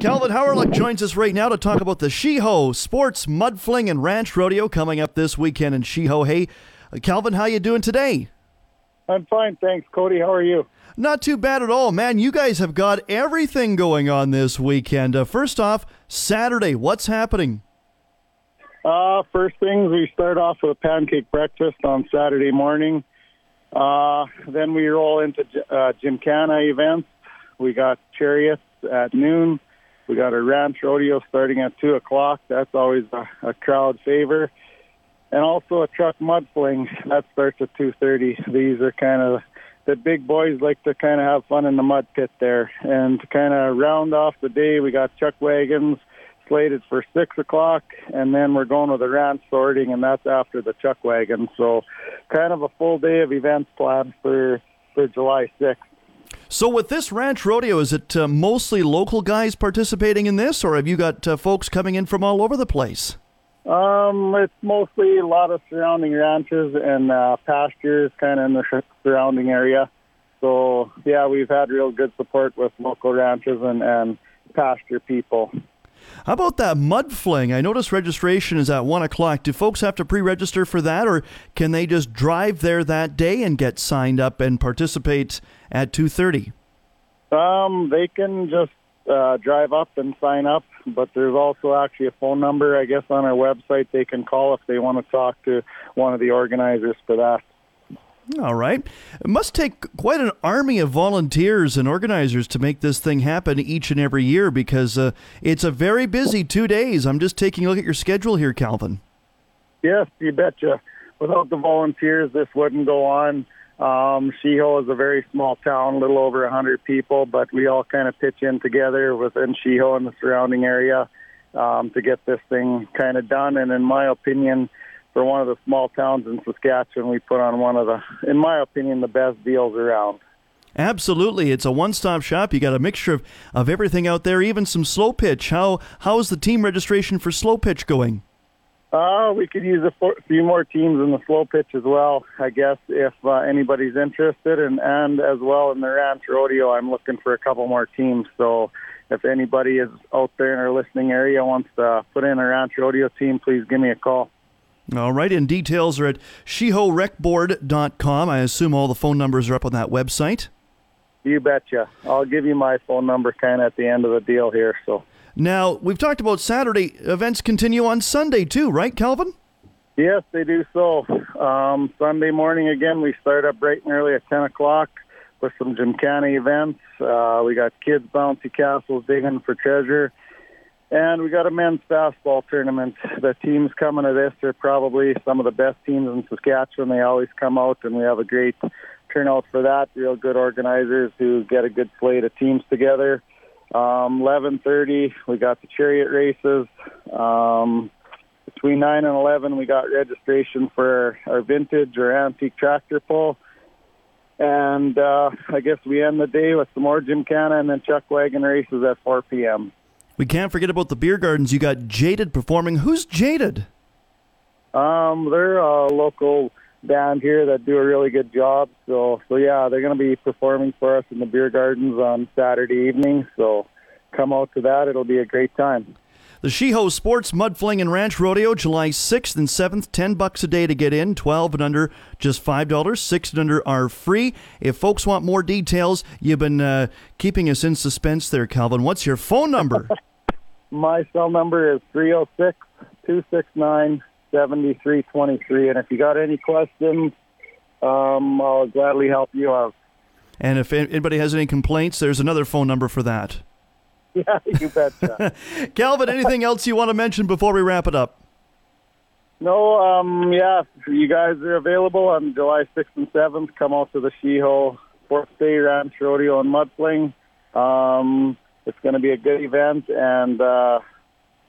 Kelvin Hawreluik joins us right now to talk about the Sheho Sports Mudfling and Ranch Rodeo coming up this weekend in Sheho. Hey, uh, Kelvin, how you doing today? I'm fine, thanks, Cody. How are you? Not too bad at all, man. You guys have got everything going on this weekend. Uh, first off, Saturday, what's happening? Uh, first things, we start off with a pancake breakfast on Saturday morning. Uh, then we roll into uh, Gymkhana events. We got chariots at noon. We got a ranch rodeo starting at two o'clock. That's always a, a crowd favor, and also a truck mud fling that starts at two thirty. These are kind of the big boys like to kind of have fun in the mud pit there, and to kind of round off the day, we got chuck wagons slated for six o'clock, and then we're going with the ranch sorting, and that's after the chuck wagon. So, kind of a full day of events planned for for July sixth. So, with this ranch rodeo, is it uh, mostly local guys participating in this, or have you got uh, folks coming in from all over the place? Um, it's mostly a lot of surrounding ranches and uh, pastures, kind of in the surrounding area. So, yeah, we've had real good support with local ranches and, and pasture people. How about that mud fling? I notice registration is at one o'clock. Do folks have to pre-register for that, or can they just drive there that day and get signed up and participate at two thirty? Um, they can just uh, drive up and sign up, but there's also actually a phone number, I guess, on our website they can call if they want to talk to one of the organizers for that. All right. It must take quite an army of volunteers and organizers to make this thing happen each and every year because uh, it's a very busy two days. I'm just taking a look at your schedule here, Kelvin. Yes, you betcha. Without the volunteers, this wouldn't go on. Um, Sheho is a very small town, a little over 100 people, but we all kind of pitch in together within Sheho and the surrounding area um, to get this thing kind of done. And in my opinion, for one of the small towns in Saskatchewan, we put on one of the, in my opinion, the best deals around. Absolutely, it's a one-stop shop. You got a mixture of, of everything out there, even some slow pitch. How how is the team registration for slow pitch going? Uh, we could use a few more teams in the slow pitch as well, I guess, if uh, anybody's interested. And, and as well in the ranch rodeo, I'm looking for a couple more teams. So if anybody is out there in our listening area wants to put in a ranch rodeo team, please give me a call. All right, and details are at shehorecboard.com. I assume all the phone numbers are up on that website. You betcha. I'll give you my phone number kind of at the end of the deal here. So now we've talked about Saturday events continue on Sunday too, right, Kelvin? Yes, they do. So um, Sunday morning again, we start up bright and early at ten o'clock with some Gymkhana events. Uh, we got kids bouncy castles digging for treasure. And we got a men's basketball tournament. The teams coming to this are probably some of the best teams in Saskatchewan. They always come out, and we have a great turnout for that. Real good organizers who get a good slate of teams together. Um, 11:30, we got the chariot races. Um, between 9 and 11, we got registration for our vintage or antique tractor pull. And uh, I guess we end the day with some more Gymkhana and then chuck wagon races at 4 p.m. We can't forget about the beer gardens. You got Jaded performing. Who's Jaded? Um, they're a local band here that do a really good job. So, so yeah, they're going to be performing for us in the beer gardens on Saturday evening. So, come out to that; it'll be a great time. The Sheho Sports Mudfling and Ranch Rodeo, July 6th and 7th, 10 bucks a day to get in, 12 and under, just $5. 6 and under are free. If folks want more details, you've been uh, keeping us in suspense there, Kelvin. What's your phone number? My cell number is 306 269 7323. And if you got any questions, um, I'll gladly help you out. And if anybody has any complaints, there's another phone number for that. Yeah, you betcha. Kelvin, anything else you want to mention before we wrap it up? No, um, yeah, you guys are available on July 6th and 7th. Come out to the Sheho Fourth Day Ranch Rodeo and Mudfling. Um, it's going to be a good event, and uh,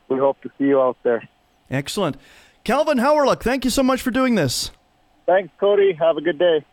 we hope to see you out there. Excellent. Kelvin Hawreluik, thank you so much for doing this. Thanks, Cody. Have a good day.